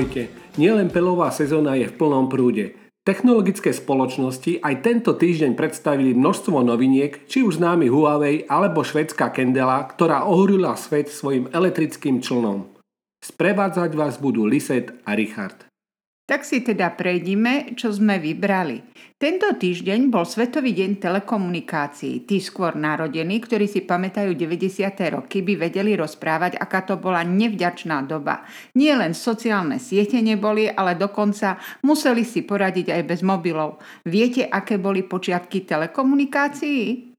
Ahojte, nielen pelová sezóna je v plnom prúde. Technologické spoločnosti aj tento týždeň predstavili množstvo noviniek, či už známy Huawei alebo švedská Kendela, ktorá ohorila svet svojim elektrickým člnom. Sprevádzať vás budú Liset a Richard. Tak si teda prejdime, čo sme vybrali. Tento týždeň bol Svetový deň telekomunikácií. Tí skôr narodení, ktorí si pamätajú 90. roky, by vedeli rozprávať, aká to bola nevďačná doba. Nie len sociálne siete neboli, ale dokonca museli si poradiť aj bez mobilov. Viete, aké boli počiatky telekomunikácií?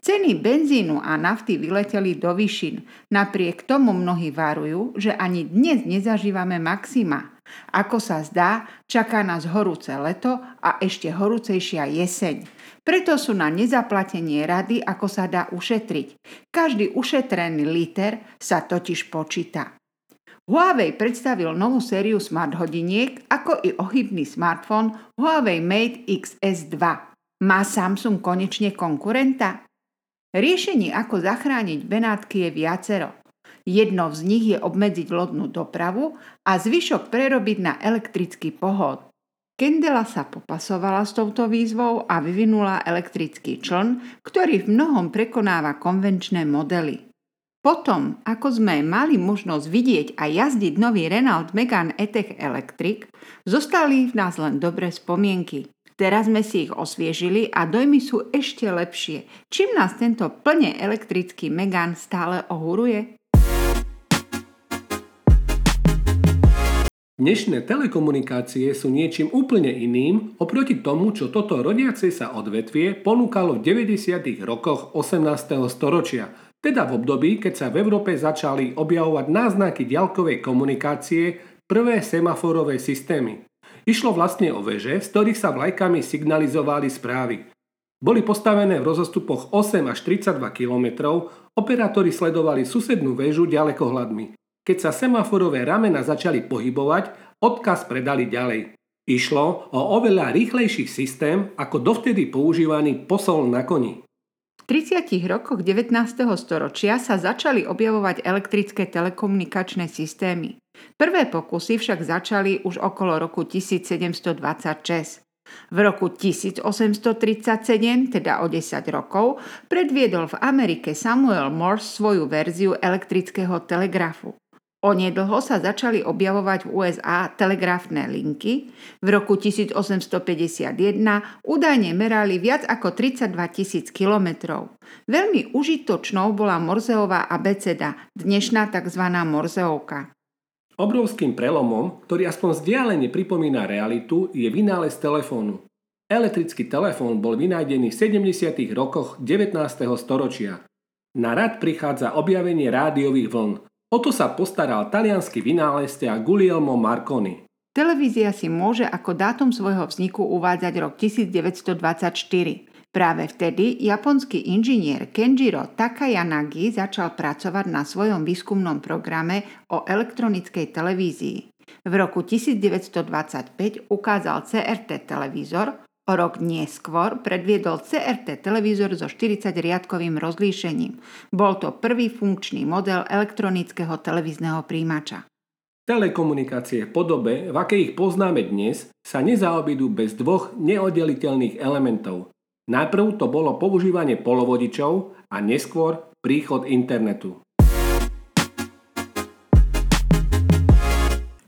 Ceny benzínu a nafty vyleteli do vyšin. Napriek tomu mnohí varujú, že ani dnes nezažívame maxima. Ako sa zdá, čaká nás horúce leto a ešte horúcejšia jeseň. Preto sú na nezaplatenie rady, ako sa dá ušetriť. Každý ušetrený liter sa totiž počíta. Huawei predstavil novú sériu smart hodiniek, ako i ohybný smartfón Huawei Mate XS2. Má Samsung konečne konkurenta? Riešení, ako zachrániť Benátky je viacero. Jedno z nich je obmedziť lodnú dopravu a zvyšok prerobiť na elektrický pohod. Kendela sa popasovala s touto výzvou a vyvinula elektrický čln, ktorý v mnohom prekonáva konvenčné modely. Potom, ako sme mali možnosť vidieť a jazdiť nový Renault Megane E-Tech Electric, zostali v nás len dobré spomienky. Teraz sme si ich osviežili a dojmy sú ešte lepšie. Čím nás tento plne elektrický Megan stále ohuruje? Dnešné telekomunikácie sú niečím úplne iným oproti tomu, čo toto rodiace sa odvetvie ponúkalo v 90. rokoch 18. storočia, teda v období, keď sa v Európe začali objavovať náznaky ďalkovej komunikácie, prvé semaforové systémy. Išlo vlastne o veže, z ktorých sa vlajkami signalizovali správy. Boli postavené v rozostupoch 8 až 32 km, operátori sledovali susednú väžu ďalekohľadmi. Keď sa semaforové ramena začali pohybovať, odkaz predali ďalej. Išlo o oveľa rýchlejší systém ako dovtedy používaný posol na koni. V 30. rokoch 19. storočia sa začali objavovať elektrické telekomunikačné systémy. Prvé pokusy však začali už okolo roku 1726. V roku 1837, teda o 10 rokov, predviedol v Amerike Samuel Morse svoju verziu elektrického telegrafu. Onedlho sa začali objavovať v USA telegrafné linky. V roku 1851 údajne merali viac ako 32 tisíc kilometrov. Veľmi užitočnou bola Morzeová abeceda, dnešná tzv. Morzeovka. Obrovským prelomom, ktorý aspoň vzdialene pripomína realitu, je vynález telefónu. Elektrický telefón bol vynájdený v 70. rokoch 19. storočia. Na rad prichádza objavenie rádiových vln. O to sa postaral talianský vynálezca Guglielmo Marconi. Televízia si môže ako dátum svojho vzniku uvádzať rok 1924. Práve vtedy japonský inžinier Kenjiro Takayanagi začal pracovať na svojom výskumnom programe o elektronickej televízii. V roku 1925 ukázal CRT televízor, o rok neskôr predviedol CRT televízor so 40-riadkovým rozlíšením. Bol to prvý funkčný model elektronického televízneho príjimača. Telekomunikácie v podobe, v akej ich poznáme dnes, sa nezaobidú bez dvoch neoddeliteľných elementov Najprv to bolo používanie polovodičov a neskôr príchod internetu.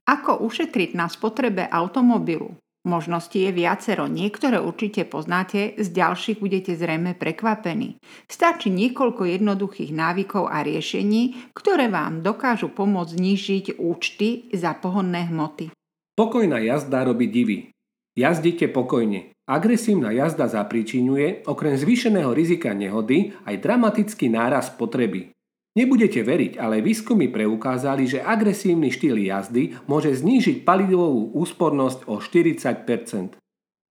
Ako ušetriť na spotrebe automobilu? Možnosti je viacero, niektoré určite poznáte, z ďalších budete zrejme prekvapení. Stačí niekoľko jednoduchých návykov a riešení, ktoré vám dokážu pomôcť znižiť účty za pohonné hmoty. Pokojná jazda robí divy. Jazdite pokojne. Agresívna jazda zapríčinuje okrem zvýšeného rizika nehody aj dramatický náraz potreby. Nebudete veriť, ale výskumy preukázali, že agresívny štýl jazdy môže znížiť palivovú úspornosť o 40%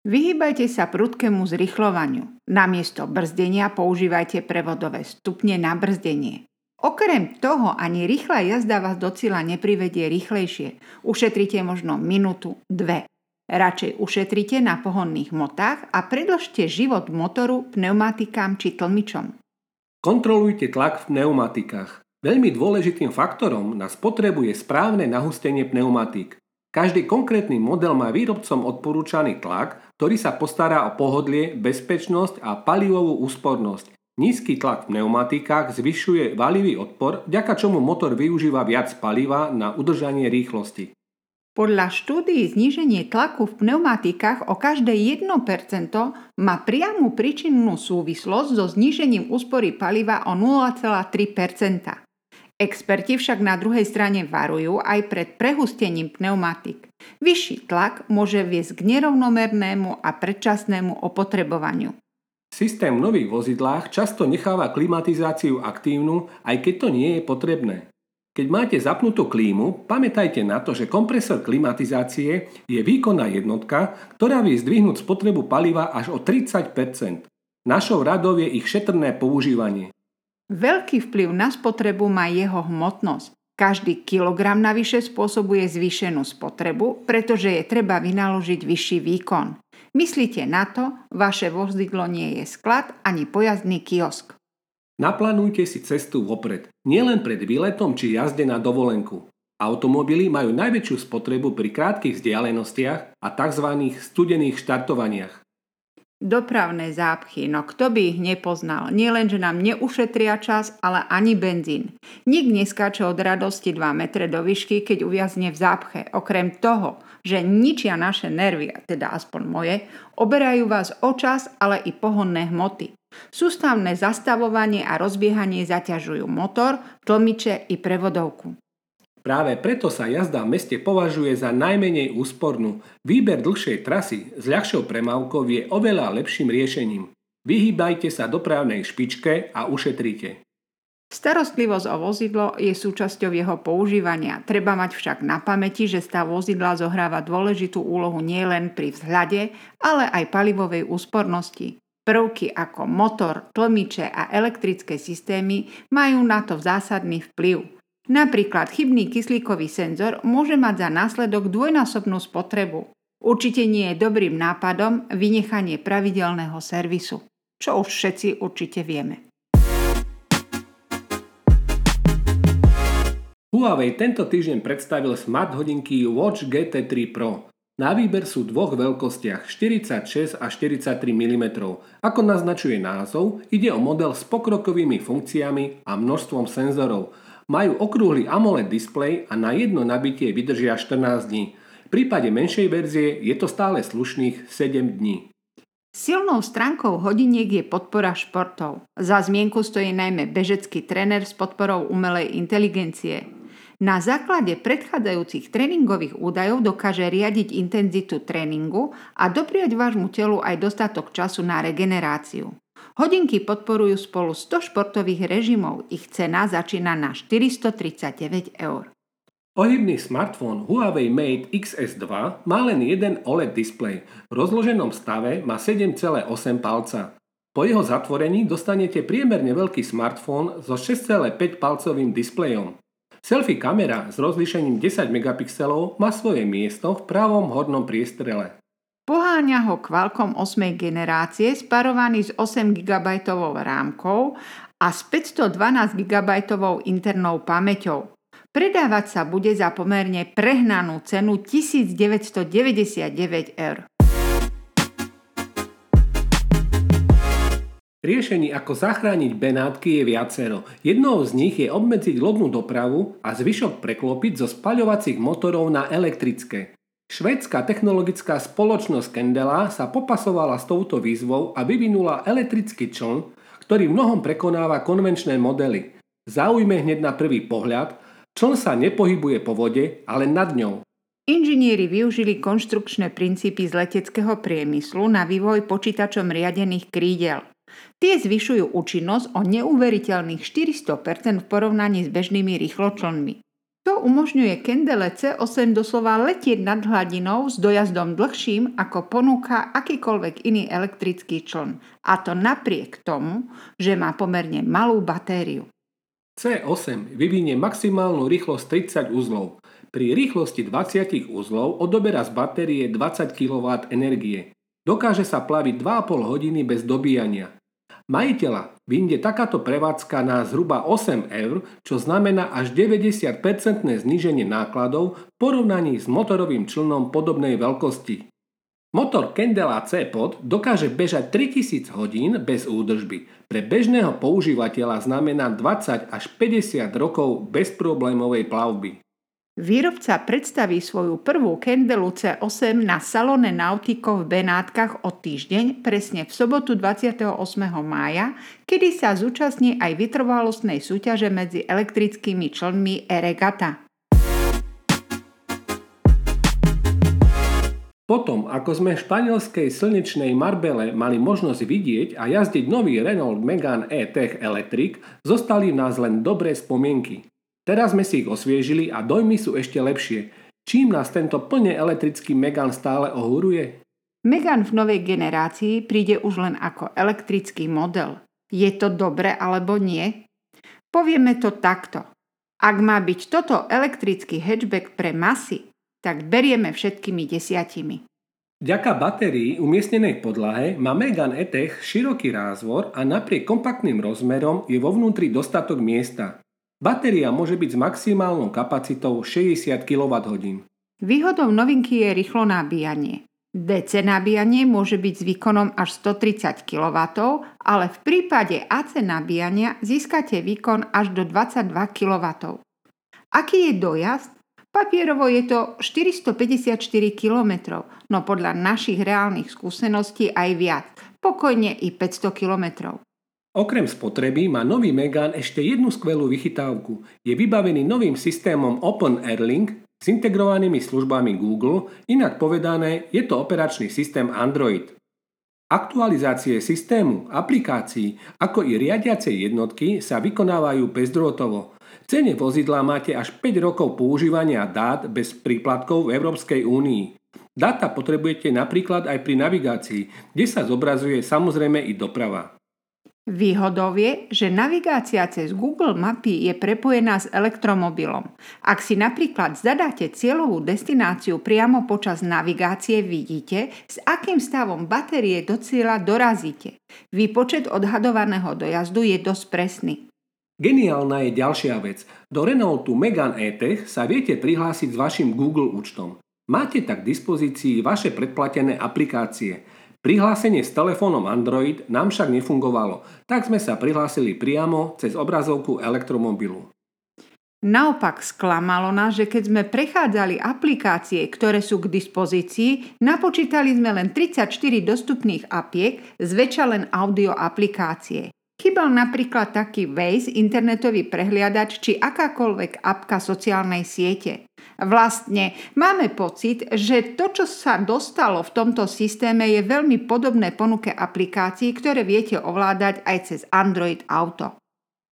Vyhýbajte sa prudkému zrychlovaniu. Namiesto brzdenia používajte prevodové stupne na brzdenie. Okrem toho ani rýchla jazda vás do cieľa neprivedie rýchlejšie. Ušetrite možno minútu, dve. Radšej ušetrite na pohonných motách a predlžte život motoru, pneumatikám či tlmičom. Kontrolujte tlak v pneumatikách. Veľmi dôležitým faktorom na spotrebu je správne nahustenie pneumatík. Každý konkrétny model má výrobcom odporúčaný tlak, ktorý sa postará o pohodlie, bezpečnosť a palivovú úspornosť. Nízky tlak v pneumatikách zvyšuje valivý odpor, vďaka čomu motor využíva viac paliva na udržanie rýchlosti. Podľa štúdií zníženie tlaku v pneumatikách o každé 1% má priamu príčinnú súvislosť so znížením úspory paliva o 0,3%. Experti však na druhej strane varujú aj pred prehustením pneumatik. Vyšší tlak môže viesť k nerovnomernému a predčasnému opotrebovaniu. Systém v nových vozidlách často necháva klimatizáciu aktívnu, aj keď to nie je potrebné. Keď máte zapnutú klímu, pamätajte na to, že kompresor klimatizácie je výkonná jednotka, ktorá vie zdvihnúť spotrebu paliva až o 30 Našou radou je ich šetrné používanie. Veľký vplyv na spotrebu má jeho hmotnosť. Každý kilogram navyše spôsobuje zvýšenú spotrebu, pretože je treba vynaložiť vyšší výkon. Myslíte na to, vaše vozidlo nie je sklad ani pojazdný kiosk. Naplánujte si cestu vopred, nielen pred výletom či jazde na dovolenku. Automobily majú najväčšiu spotrebu pri krátkych vzdialenostiach a tzv. studených štartovaniach. Dopravné zápchy, no kto by ich nepoznal? Nie len, že nám neušetria čas, ale ani benzín. Nik neskáče od radosti 2 metre do výšky, keď uviazne v zápche. Okrem toho, že ničia naše nervy, teda aspoň moje, oberajú vás o čas, ale i pohonné hmoty. Sústavné zastavovanie a rozbiehanie zaťažujú motor, tlmiče i prevodovku. Práve preto sa jazda v meste považuje za najmenej úspornú. Výber dlhšej trasy s ľahšou premávkou je oveľa lepším riešením. Vyhýbajte sa dopravnej špičke a ušetrite. Starostlivosť o vozidlo je súčasťou jeho používania. Treba mať však na pamäti, že stav vozidla zohráva dôležitú úlohu nielen pri vzhľade, ale aj palivovej úspornosti. Prvky ako motor, tlmiče a elektrické systémy majú na to zásadný vplyv. Napríklad chybný kyslíkový senzor môže mať za následok dvojnásobnú spotrebu. Určite nie je dobrým nápadom vynechanie pravidelného servisu, čo už všetci určite vieme. Huawei tento týždeň predstavil smart hodinky Watch GT3 Pro. Na výber sú dvoch veľkostiach 46 a 43 mm. Ako naznačuje názov, ide o model s pokrokovými funkciami a množstvom senzorov – majú okrúhly AMOLED displej a na jedno nabitie vydržia 14 dní. V prípade menšej verzie je to stále slušných 7 dní. Silnou stránkou hodiniek je podpora športov. Za zmienku stojí najmä bežecký tréner s podporou umelej inteligencie. Na základe predchádzajúcich tréningových údajov dokáže riadiť intenzitu tréningu a dopriať vášmu telu aj dostatok času na regeneráciu. Hodinky podporujú spolu 100 športových režimov. Ich cena začína na 439 eur. Ohybný smartfón Huawei Mate XS2 má len jeden OLED displej. V rozloženom stave má 7,8 palca. Po jeho zatvorení dostanete priemerne veľký smartfón so 6,5 palcovým displejom. Selfie kamera s rozlíšením 10 megapixelov má svoje miesto v pravom hornom priestrele. Poháňa ho Qualcomm 8. generácie sparovaný s 8 GB rámkou a s 512 GB internou pamäťou. Predávať sa bude za pomerne prehnanú cenu 1999 eur. Riešení, ako zachrániť Benátky je viacero. Jednou z nich je obmedziť lodnú dopravu a zvyšok preklopiť zo spaľovacích motorov na elektrické. Švédska technologická spoločnosť Kendela sa popasovala s touto výzvou a vyvinula elektrický čln, ktorý mnohom prekonáva konvenčné modely. Zaujme hneď na prvý pohľad, čln sa nepohybuje po vode, ale nad ňou. Inžinieri využili konštrukčné princípy z leteckého priemyslu na vývoj počítačom riadených krídel. Tie zvyšujú účinnosť o neuveriteľných 400% v porovnaní s bežnými rýchločlnmi. To umožňuje Kendele C8 doslova letieť nad hladinou s dojazdom dlhším, ako ponúka akýkoľvek iný elektrický čln. A to napriek tomu, že má pomerne malú batériu. C8 vyvinie maximálnu rýchlosť 30 uzlov. Pri rýchlosti 20 uzlov odoberá z batérie 20 kW energie. Dokáže sa plaviť 2,5 hodiny bez dobíjania. Majiteľa vyjde takáto prevádzka na zhruba 8 eur, čo znamená až 90% zníženie nákladov v porovnaní s motorovým člnom podobnej veľkosti. Motor Kendela C-Pod dokáže bežať 3000 hodín bez údržby. Pre bežného používateľa znamená 20 až 50 rokov bezproblémovej plavby. Výrobca predstaví svoju prvú Kendelu C8 na Salone Nautico v Benátkach o týždeň, presne v sobotu 28. mája, kedy sa zúčastní aj vytrvalostnej súťaže medzi elektrickými členmi Eregata. Potom, ako sme v španielskej slnečnej Marbele mali možnosť vidieť a jazdiť nový Renault Megane E-Tech Electric, zostali v nás len dobré spomienky. Teraz sme si ich osviežili a dojmy sú ešte lepšie. Čím nás tento plne elektrický Megane stále ohúruje? Megane v novej generácii príde už len ako elektrický model. Je to dobre alebo nie? Povieme to takto. Ak má byť toto elektrický hatchback pre masy, tak berieme všetkými desiatimi. Vďaka batérii umiestnenej podlahe má Megan Etech široký rázvor a napriek kompaktným rozmerom je vo vnútri dostatok miesta. Batéria môže byť s maximálnou kapacitou 60 kWh. Výhodou novinky je rýchlo nabíjanie. DC nabíjanie môže byť s výkonom až 130 kW, ale v prípade AC nabíjania získate výkon až do 22 kW. Aký je dojazd? Papierovo je to 454 km, no podľa našich reálnych skúseností aj viac, pokojne i 500 km. Okrem spotreby má nový Megan ešte jednu skvelú vychytávku. Je vybavený novým systémom Open Airlink s integrovanými službami Google, inak povedané je to operačný systém Android. Aktualizácie systému, aplikácií, ako i riadiacej jednotky sa vykonávajú bezdrôtovo – cene vozidla máte až 5 rokov používania dát bez príplatkov v Európskej únii. Dáta potrebujete napríklad aj pri navigácii, kde sa zobrazuje samozrejme i doprava. Výhodou je, že navigácia cez Google mapy je prepojená s elektromobilom. Ak si napríklad zadáte cieľovú destináciu priamo počas navigácie, vidíte, s akým stavom batérie do cieľa dorazíte. Výpočet odhadovaného dojazdu je dosť presný. Geniálna je ďalšia vec. Do Renaultu Megane E-Tech sa viete prihlásiť s vašim Google účtom. Máte tak k dispozícii vaše predplatené aplikácie. Prihlásenie s telefónom Android nám však nefungovalo, tak sme sa prihlásili priamo cez obrazovku elektromobilu. Naopak sklamalo nás, že keď sme prechádzali aplikácie, ktoré sú k dispozícii, napočítali sme len 34 dostupných apiek, zväčša len audio aplikácie. Chybal napríklad taký Waze, internetový prehliadač či akákoľvek apka sociálnej siete. Vlastne máme pocit, že to, čo sa dostalo v tomto systéme, je veľmi podobné ponuke aplikácií, ktoré viete ovládať aj cez Android Auto.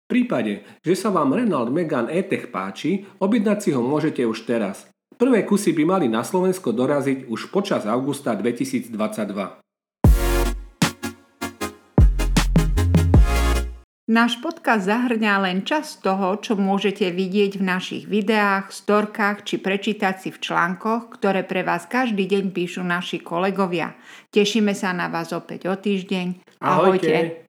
V prípade, že sa vám Renault Megane E-Tech páči, objednať si ho môžete už teraz. Prvé kusy by mali na Slovensko doraziť už počas augusta 2022. Náš podcast zahrňa len čas toho, čo môžete vidieť v našich videách, storkách či prečítať si v článkoch, ktoré pre vás každý deň píšu naši kolegovia. Tešíme sa na vás opäť o týždeň. Ahojte. Ahojte.